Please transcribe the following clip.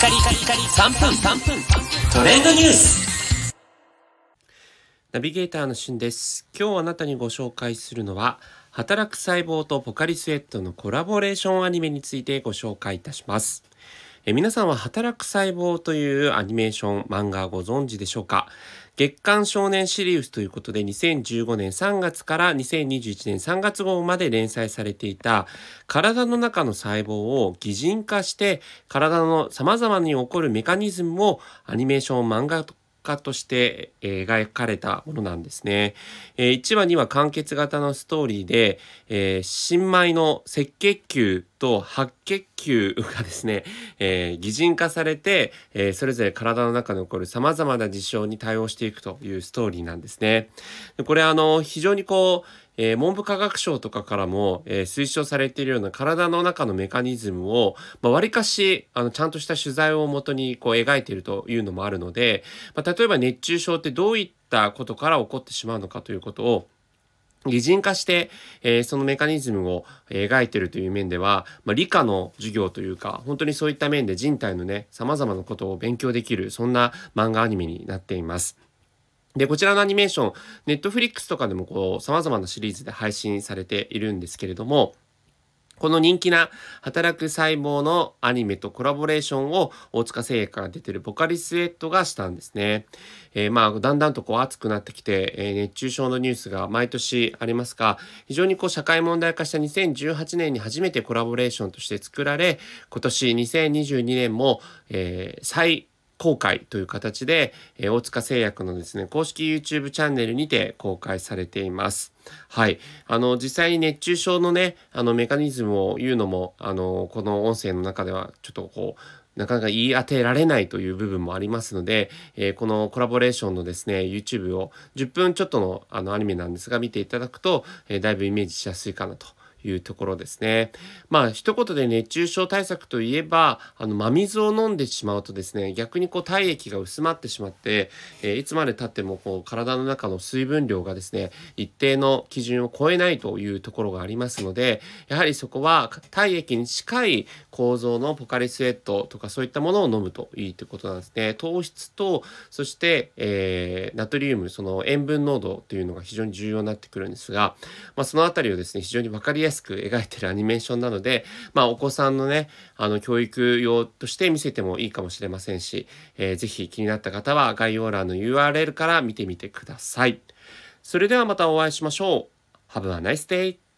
カリカリカリ3分3分。トレンドニュース。ナビゲーターのしゅんです。今日あなたにご紹介するのは働く細胞とポカリスエットのコラボレーションアニメについてご紹介いたします。え皆さんは働く細胞というアニメーション漫画ご存知でしょうか？月刊少年シリウスということで2015年3月から2021年3月号まで連載されていた体の中の細胞を擬人化して体の様々に起こるメカニズムをアニメーション漫画家として描かれたものなんですね。1話には完結型のストーリーで、え、新米の赤血球と白血球がですね、え、擬人化されて、え、それぞれ体の中に起こる様々な事象に対応していくというストーリーなんですね。これあの非常にこうえー、文部科学省とかからも、えー、推奨されているような体の中のメカニズムを、まあ、割かしあのちゃんとした取材をもとにこう描いているというのもあるので、まあ、例えば熱中症ってどういったことから起こってしまうのかということを擬人化して、えー、そのメカニズムを描いているという面では、まあ、理科の授業というか、本当にそういった面で人体のね、様々なことを勉強できる、そんな漫画アニメになっています。で、こちらのアニメーション、ネットフリックスとかでもこう、様々なシリーズで配信されているんですけれども、この人気な働く細胞のアニメとコラボレーションを大塚製薬から出てるボカリスエットがしたんですね。えー、まあ、だんだんとこう暑くなってきて、えー、熱中症のニュースが毎年ありますが、非常にこう社会問題化した2018年に初めてコラボレーションとして作られ、今年2022年も、えー、再公開という形で、えー、大塚製薬のですね、公式 YouTube チャンネルにて公開されています。はい。あの、実際に熱中症のね、あの、メカニズムを言うのも、あの、この音声の中では、ちょっとこう、なかなか言い当てられないという部分もありますので、えー、このコラボレーションのですね、YouTube を10分ちょっとのあのアニメなんですが、見ていただくと、えー、だいぶイメージしやすいかなというところですね。まあ一言で熱中症対策といえばあの真水を飲んでしまうとですね逆にこう体液が薄まってしまって、えー、いつまでたってもこう体の中の水分量がですね一定の基準を超えないというところがありますのでやはりそこは体液に近い構造のポカリスエットとかそういったものを飲むといいということなんですね。糖質とそして、えー、ナトリウムその塩分濃度というのが非常に重要になってくるんですが、まあ、その辺りをですね非常に分かりややすく描いてるアニメーションなので、まあ、お子さんのね、あの、教育用として見せてもいいかもしれませんし、えー、ぜひ気になった方は概要欄の URL から見てみてください。それではまたお会いしましょう。Have a nice day!